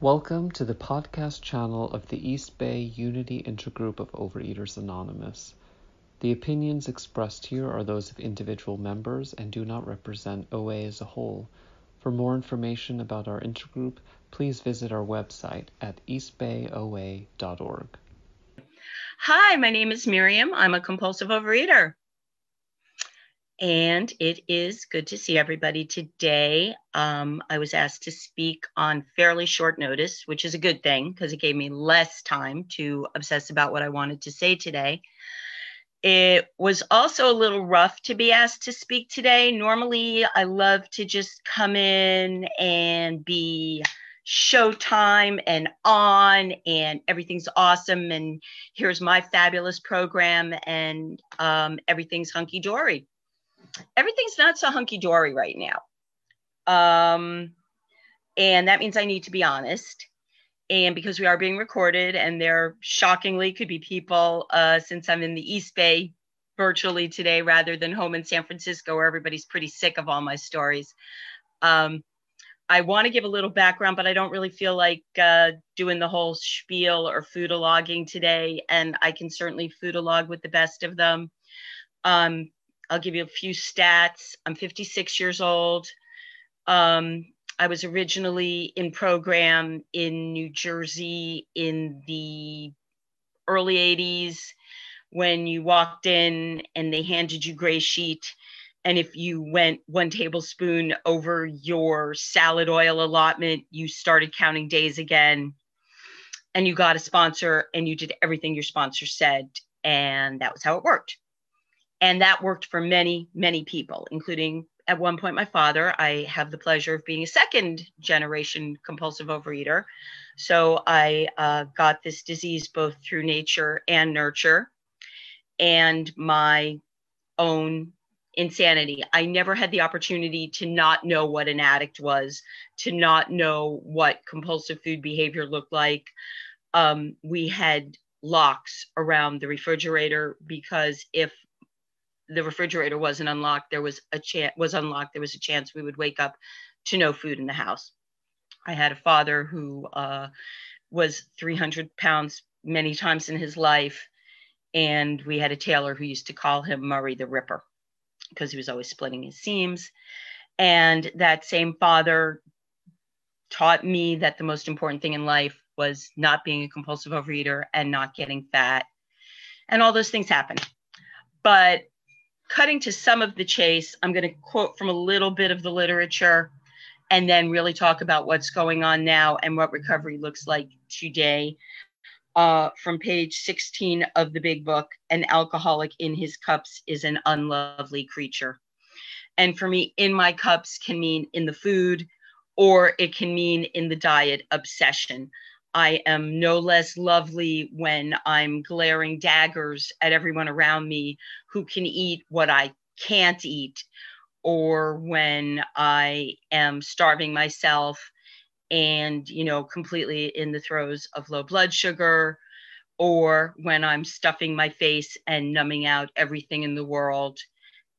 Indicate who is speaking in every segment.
Speaker 1: Welcome to the podcast channel of the East Bay Unity Intergroup of Overeaters Anonymous. The opinions expressed here are those of individual members and do not represent OA as a whole. For more information about our intergroup, please visit our website at eastbayoa.org.
Speaker 2: Hi, my name is Miriam. I'm a compulsive overeater. And it is good to see everybody today. Um, I was asked to speak on fairly short notice, which is a good thing because it gave me less time to obsess about what I wanted to say today. It was also a little rough to be asked to speak today. Normally, I love to just come in and be showtime and on, and everything's awesome. And here's my fabulous program, and um, everything's hunky dory everything's not so hunky dory right now. Um, and that means I need to be honest. And because we are being recorded, and there shockingly could be people, uh, since I'm in the East Bay virtually today rather than home in San Francisco, where everybody's pretty sick of all my stories. Um, I want to give a little background, but I don't really feel like uh, doing the whole spiel or foodalogging today. And I can certainly foodalog with the best of them. Um, I'll give you a few stats. I'm 56 years old. Um, I was originally in program in New Jersey in the early 80s when you walked in and they handed you gray sheet. And if you went one tablespoon over your salad oil allotment, you started counting days again. And you got a sponsor and you did everything your sponsor said. And that was how it worked. And that worked for many, many people, including at one point my father. I have the pleasure of being a second generation compulsive overeater. So I uh, got this disease both through nature and nurture and my own insanity. I never had the opportunity to not know what an addict was, to not know what compulsive food behavior looked like. Um, we had locks around the refrigerator because if the refrigerator wasn't unlocked, there was a chance was unlocked. There was a chance we would wake up to no food in the house. I had a father who uh, was 300 pounds many times in his life, and we had a tailor who used to call him Murray the Ripper because he was always splitting his seams. And that same father taught me that the most important thing in life was not being a compulsive overeater and not getting fat. And all those things happen. But cutting to some of the chase, I'm going to quote from a little bit of the literature and then really talk about what's going on now and what recovery looks like today. Uh, from page 16 of the big book, an alcoholic in his cups is an unlovely creature. And for me, in my cups can mean in the food, or it can mean in the diet obsession. I am no less lovely when I'm glaring daggers at everyone around me who can eat what I can't eat, or when I am starving myself and, you know, completely in the throes of low blood sugar, or when I'm stuffing my face and numbing out everything in the world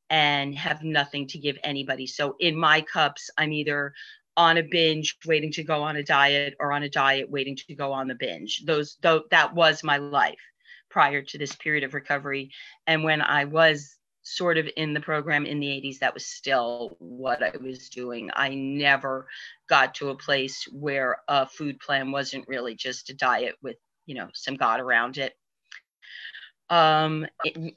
Speaker 2: and have nothing to give anybody. So in my cups, I'm either on a binge waiting to go on a diet or on a diet waiting to go on the binge. Those though that was my life prior to this period of recovery. And when i was sort of in the program in the 80s that was still what i was doing. I never got to a place where a food plan wasn't really just a diet with you know some god around it um,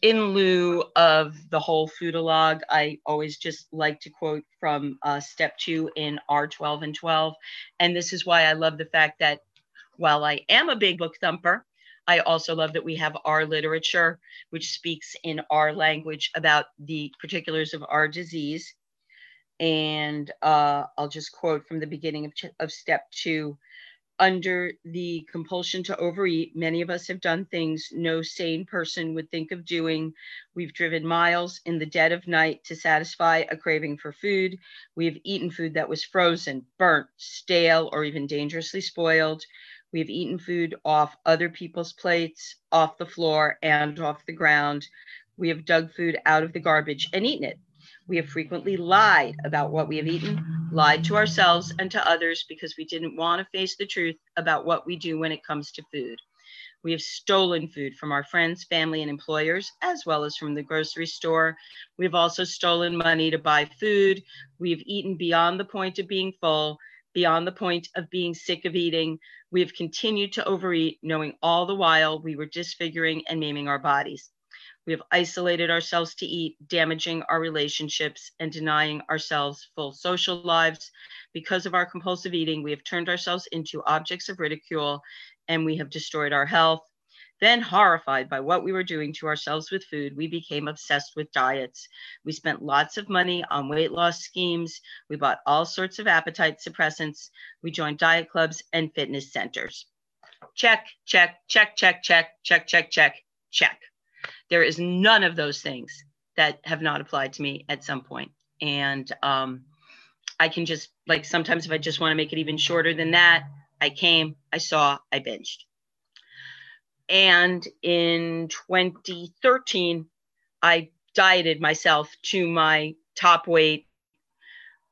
Speaker 2: in, lieu of the whole foodalog, I always just like to quote from uh, step two in R12 and 12. And this is why I love the fact that while I am a big book thumper, I also love that we have our literature, which speaks in our language about the particulars of our disease. And uh, I'll just quote from the beginning of, of step two under the compulsion to overeat, many of us have done things no sane person would think of doing. We've driven miles in the dead of night to satisfy a craving for food. We have eaten food that was frozen, burnt, stale, or even dangerously spoiled. We have eaten food off other people's plates, off the floor, and off the ground. We have dug food out of the garbage and eaten it. We have frequently lied about what we have eaten, lied to ourselves and to others because we didn't want to face the truth about what we do when it comes to food. We have stolen food from our friends, family, and employers, as well as from the grocery store. We've also stolen money to buy food. We've eaten beyond the point of being full, beyond the point of being sick of eating. We have continued to overeat, knowing all the while we were disfiguring and maiming our bodies. We have isolated ourselves to eat, damaging our relationships and denying ourselves full social lives. Because of our compulsive eating, we have turned ourselves into objects of ridicule and we have destroyed our health. Then, horrified by what we were doing to ourselves with food, we became obsessed with diets. We spent lots of money on weight loss schemes. We bought all sorts of appetite suppressants. We joined diet clubs and fitness centers. Check, check, check, check, check, check, check, check, check. There is none of those things that have not applied to me at some point. And um, I can just, like, sometimes if I just want to make it even shorter than that, I came, I saw, I binged. And in 2013, I dieted myself to my top weight,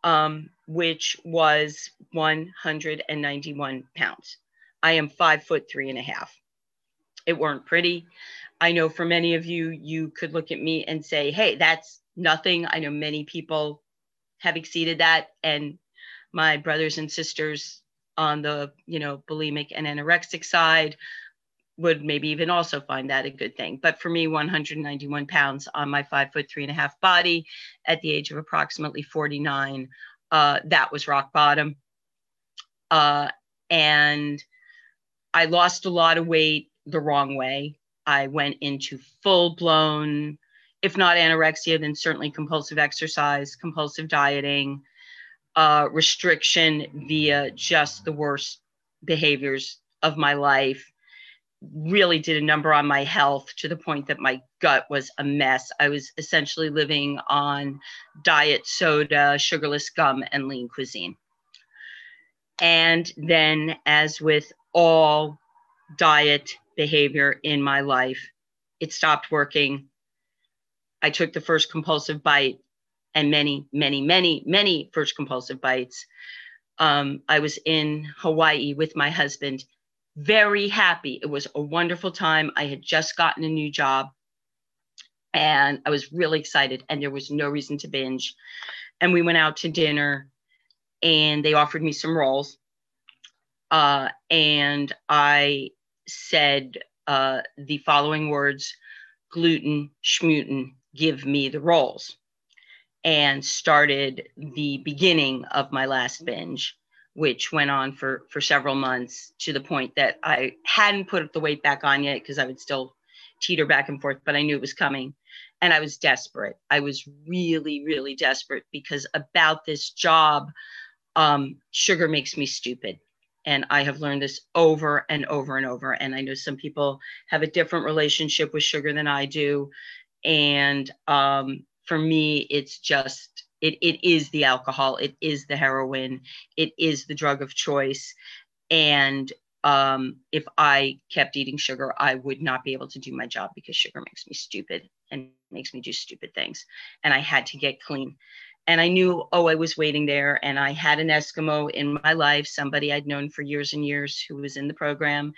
Speaker 2: um, which was 191 pounds. I am five foot three and a half. It weren't pretty. I know for many of you, you could look at me and say, hey, that's nothing. I know many people have exceeded that. And my brothers and sisters on the, you know, bulimic and anorexic side would maybe even also find that a good thing. But for me, 191 pounds on my five foot three and a half body at the age of approximately 49, uh, that was rock bottom. Uh, and I lost a lot of weight the wrong way. I went into full blown, if not anorexia, then certainly compulsive exercise, compulsive dieting, uh, restriction via just the worst behaviors of my life. Really did a number on my health to the point that my gut was a mess. I was essentially living on diet soda, sugarless gum, and lean cuisine. And then, as with all diet behavior in my life. It stopped working. I took the first compulsive bite and many, many, many, many first compulsive bites. Um, I was in Hawaii with my husband, very happy. It was a wonderful time. I had just gotten a new job and I was really excited, and there was no reason to binge. And we went out to dinner and they offered me some rolls. Uh, and I said uh, the following words gluten, schmuten, give me the rolls, and started the beginning of my last binge, which went on for, for several months to the point that I hadn't put the weight back on yet because I would still teeter back and forth, but I knew it was coming. And I was desperate. I was really, really desperate because about this job, um, sugar makes me stupid and I have learned this over and over and over. And I know some people have a different relationship with sugar than I do. And um, for me, it's just, it, it is the alcohol, it is the heroin, it is the drug of choice. And um, if I kept eating sugar, I would not be able to do my job because sugar makes me stupid and makes me do stupid things. And I had to get clean and I knew, oh, I was waiting there. And I had an Eskimo in my life, somebody I'd known for years and years who was in the program.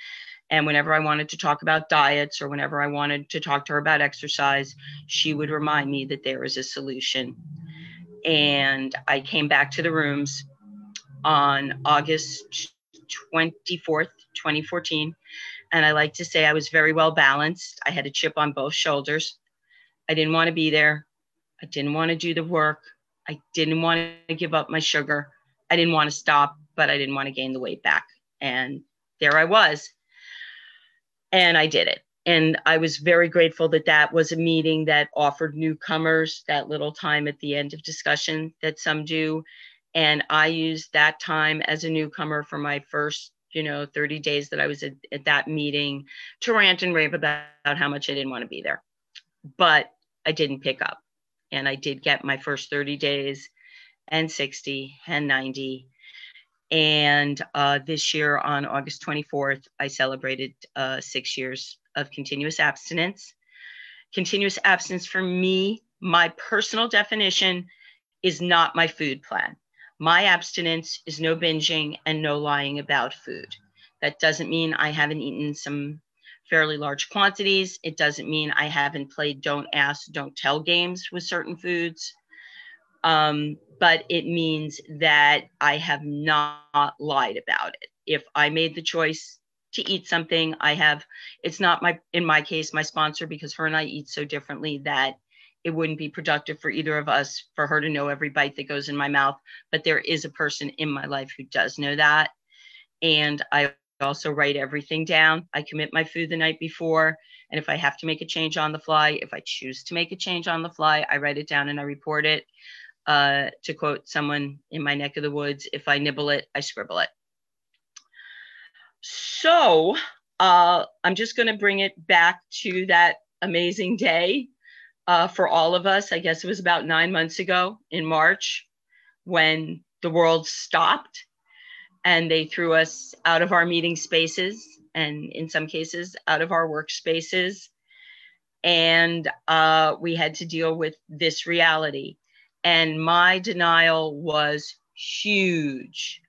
Speaker 2: And whenever I wanted to talk about diets or whenever I wanted to talk to her about exercise, she would remind me that there is a solution. And I came back to the rooms on August 24th, 2014. And I like to say I was very well balanced. I had a chip on both shoulders. I didn't want to be there. I didn't want to do the work. I didn't want to give up my sugar. I didn't want to stop, but I didn't want to gain the weight back. And there I was. And I did it. And I was very grateful that that was a meeting that offered newcomers that little time at the end of discussion that some do. And I used that time as a newcomer for my first, you know, 30 days that I was at, at that meeting to rant and rave about how much I didn't want to be there. But I didn't pick up and I did get my first 30 days and 60 and 90. And uh, this year on August 24th, I celebrated uh, six years of continuous abstinence. Continuous abstinence for me my personal definition is not my food plan. My abstinence is no binging and no lying about food. That doesn't mean I haven't eaten some fairly large quantities. It doesn't mean I haven't played don't ask, don't tell games with certain foods. Um, but it means that I have not lied about it. If I made the choice to eat something, I have, it's not my, in my case, my sponsor, because her and I eat so differently that it wouldn't be productive for either of us for her to know every bite that goes in my mouth. But there is a person in my life who does know that. And I also write everything down. I commit my food the night before. And if I have to make a change on the fly, if I choose to make a change on the fly, I write it down and I report it. Uh, to quote someone in my neck of the woods, if I nibble it, I scribble it. So uh, I'm just going to bring it back to that amazing day uh, for all of us. I guess it was about nine months ago in March when the world stopped and they threw us out of our meeting spaces and in some cases out of our workspaces and uh, we had to deal with this reality. And my denial was huge.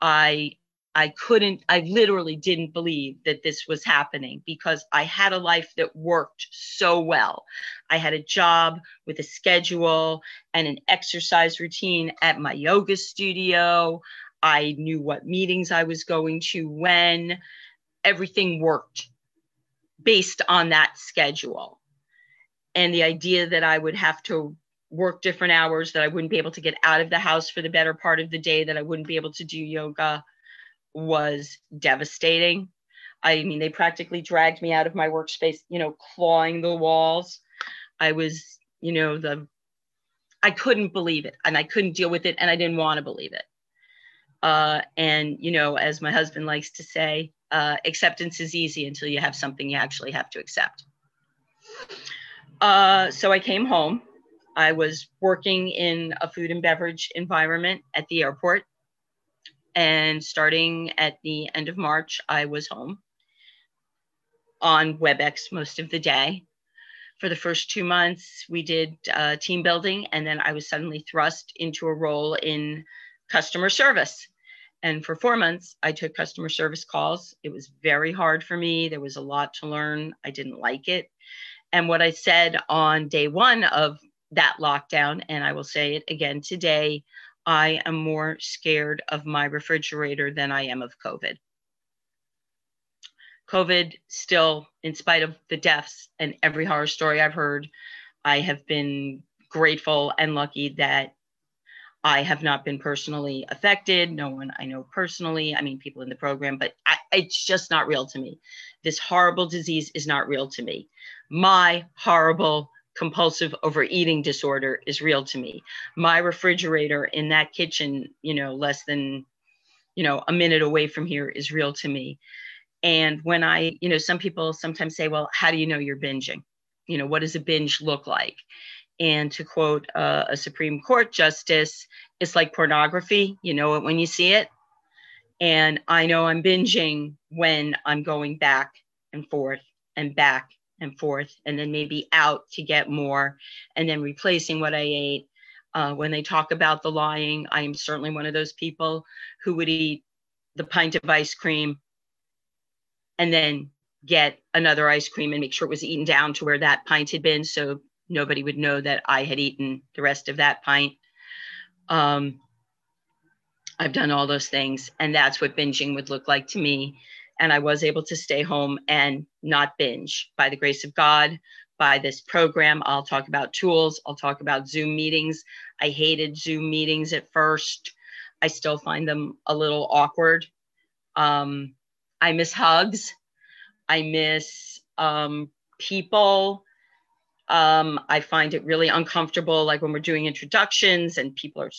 Speaker 2: I i couldn't i literally didn't believe that this was happening because i had a life that worked so well. I had a job with a schedule and an exercise routine at my yoga studio I knew what meetings I was going to when. Everything worked based on that schedule. And the idea that I would have to work different hours, that I wouldn't be able to get out of the house for the better part of the day, that I wouldn't be able to do yoga was devastating. I mean, they practically dragged me out of my workspace, you know, clawing the walls. I was, you know, the, I couldn't believe it and I couldn't deal with it and I didn't want to believe it. Uh, and, you know, as my husband likes to say, uh, acceptance is easy until you have something you actually have to accept. Uh, so I came home. I was working in a food and beverage environment at the airport. And starting at the end of March, I was home on WebEx most of the day. For the first two months, we did uh, team building, and then I was suddenly thrust into a role in customer service. And for four months, I took customer service calls. It was very hard for me. There was a lot to learn. I didn't like it. And what I said on day one of that lockdown, and I will say it again today, I am more scared of my refrigerator than I am of COVID. COVID still, in spite of the deaths and every horror story I've heard, I have been grateful and lucky that I have not been personally affected. No one I know personally. I mean, people in the program, but I, it's just not real to me. This horrible disease is not real to me. My horrible compulsive overeating disorder is real to me. My refrigerator in that kitchen, you know, less than, you know, a minute away from here is real to me. And when I, you know, some people sometimes say, well, how do you know you're binging? You know, what does a binge look like? And to quote uh, a Supreme Court justice, it's like pornography. You know it when you see it. And I know I'm binging when I'm going back and forth and back and forth, and then maybe out to get more, and then replacing what I ate. Uh, when they talk about the lying, I am certainly one of those people who would eat the pint of ice cream and then get another ice cream and make sure it was eaten down to where that pint had been. So nobody would know that I had eaten the rest of that pint. Um, I've done all those things, and that's what binging would look like to me. And I was able to stay home and not binge by the grace of God, by this program. I'll talk about tools, I'll talk about Zoom meetings. I hated Zoom meetings at first, I still find them a little awkward. Um, I miss hugs, I miss um, people um, I find it really uncomfortable, like when we're doing introductions and people are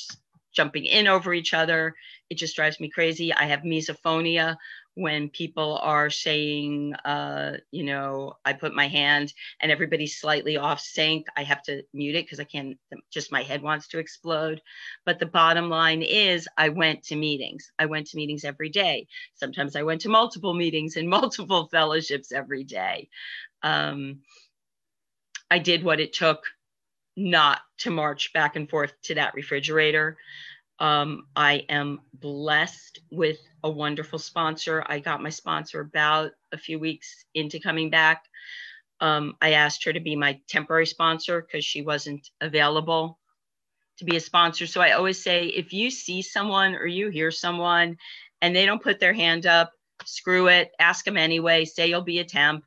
Speaker 2: jumping in over each other. It just drives me crazy. I have misophonia when people are saying, uh, you know, I put my hand and everybody's slightly off sync. I have to mute it because I can't, just my head wants to explode. But the bottom line is, I went to meetings. I went to meetings every day. Sometimes I went to multiple meetings and multiple fellowships every day. Um, I did what it took not to march back and forth to that refrigerator. Um, I am blessed with a wonderful sponsor. I got my sponsor about a few weeks into coming back. Um, I asked her to be my temporary sponsor because she wasn't available to be a sponsor. So I always say if you see someone or you hear someone and they don't put their hand up, screw it, ask them anyway, say you'll be a temp.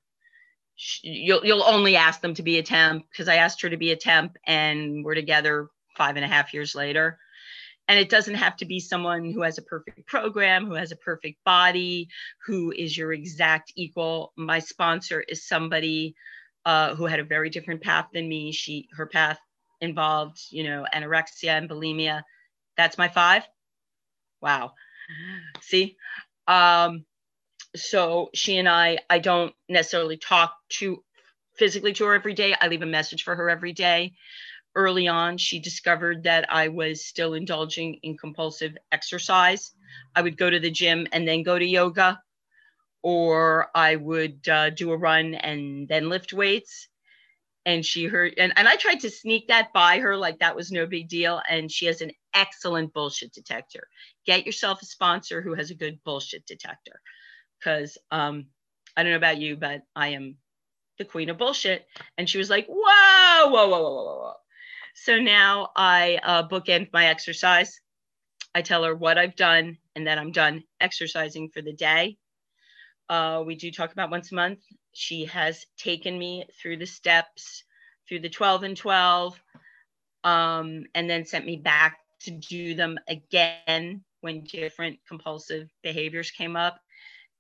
Speaker 2: You'll, you'll only ask them to be a temp because I asked her to be a temp and we're together five and a half years later. And it doesn't have to be someone who has a perfect program, who has a perfect body, who is your exact equal. My sponsor is somebody uh, who had a very different path than me. She, her path involved, you know, anorexia and bulimia. That's my five. Wow. See, um, so she and I, I don't necessarily talk to physically to her every day. I leave a message for her every day. Early on, she discovered that I was still indulging in compulsive exercise. I would go to the gym and then go to yoga, or I would uh, do a run and then lift weights. And she heard, and, and I tried to sneak that by her like that was no big deal. And she has an excellent bullshit detector. Get yourself a sponsor who has a good bullshit detector because um, I don't know about you, but I am the queen of bullshit. And she was like, whoa, whoa, whoa, whoa, whoa, whoa. So now I uh, bookend my exercise. I tell her what I've done and that I'm done exercising for the day. Uh, we do talk about once a month. She has taken me through the steps, through the 12 and 12, um, and then sent me back to do them again when different compulsive behaviors came up.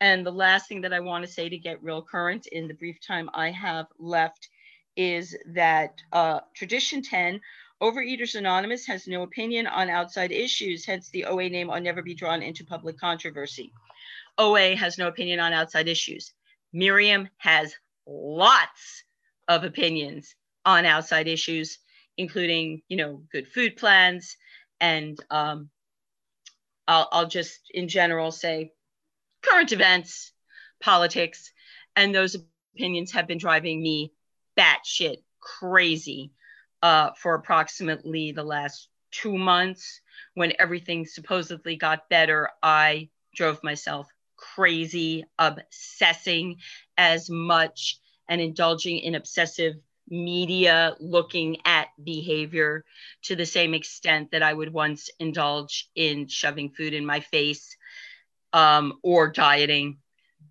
Speaker 2: And the last thing that I want to say to get real current in the brief time I have left is that uh, Tradition 10, Overeaters Anonymous has no opinion on outside issues, hence the OA name will never be drawn into public controversy. OA has no opinion on outside issues. Miriam has lots of opinions on outside issues, including, you know, good food plans. And um, I'll, I'll just in general say current events, politics, and those opinions have been driving me batshit crazy uh, for approximately the last two months. When everything supposedly got better, I drove myself crazy, obsessing as much and indulging in obsessive media looking at behavior to the same extent that I would once indulge in shoving food in my face um, or dieting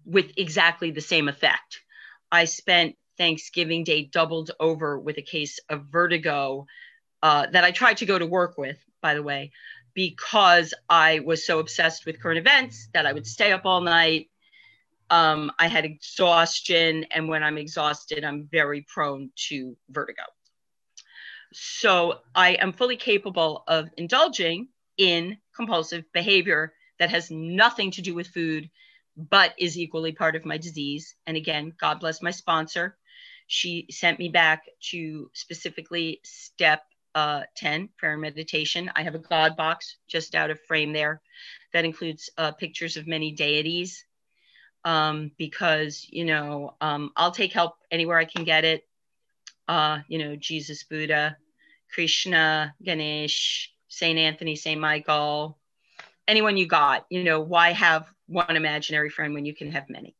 Speaker 2: with exactly the same effect. I spent Thanksgiving Day doubled over with a case of vertigo uh, that I tried to go to work with, by the way, because I was so obsessed with current events that I would stay up all night. Um, I had exhaustion, and when I'm exhausted, I'm very prone to vertigo. So I am fully capable of indulging in compulsive behavior that has nothing to do with food, but is equally part of my disease. And again, God bless my sponsor. She sent me back to specifically step uh, 10, prayer and meditation. I have a God box just out of frame there that includes uh, pictures of many deities um, because, you know, um, I'll take help anywhere I can get it. Uh, you know, Jesus, Buddha, Krishna, Ganesh, St. Anthony, St. Michael, anyone you got, you know, why have one imaginary friend when you can have many?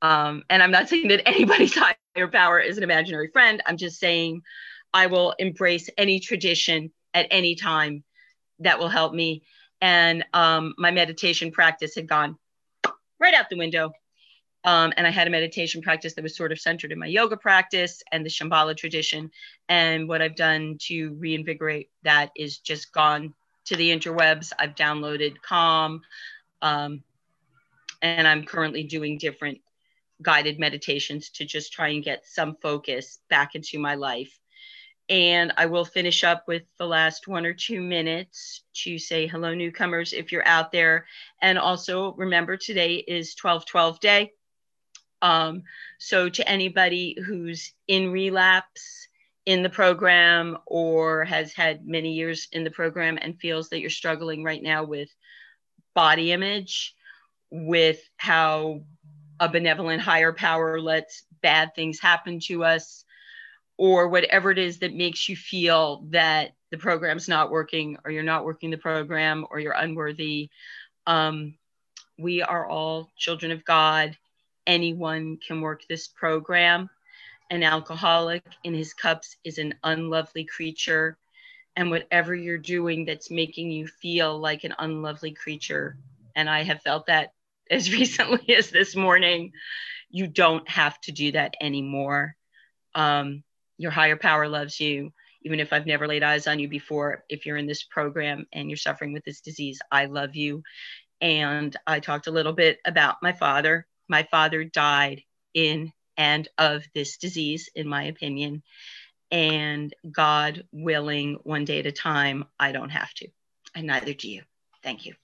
Speaker 2: Um, and I'm not saying that anybody's higher power is an imaginary friend. I'm just saying I will embrace any tradition at any time that will help me. And um, my meditation practice had gone right out the window. Um, and I had a meditation practice that was sort of centered in my yoga practice and the Shambhala tradition. And what I've done to reinvigorate that is just gone to the interwebs. I've downloaded Calm, um, and I'm currently doing different guided meditations to just try and get some focus back into my life. And I will finish up with the last one or two minutes to say hello, newcomers, if you're out there. And also remember, today is 12 12 day. Um, so, to anybody who's in relapse, in the program or has had many years in the program and feels that you're struggling right now with body image, with how a benevolent higher power lets bad things happen to us, or whatever it is that makes you feel that the program's not working or you're not working the program or you're unworthy. Um, we are all children of God. Anyone can work this program. An alcoholic in his cups is an unlovely creature. And whatever you're doing that's making you feel like an unlovely creature, and I have felt that as recently as this morning, you don't have to do that anymore. Um, your higher power loves you even if I've never laid eyes on you before, if you're in this program and you're suffering with this disease, I love you. And I talked a little bit about my father. My father died in and of this disease, in my opinion. And God willing, one day at a time, I don't have to. And neither do you. Thank you.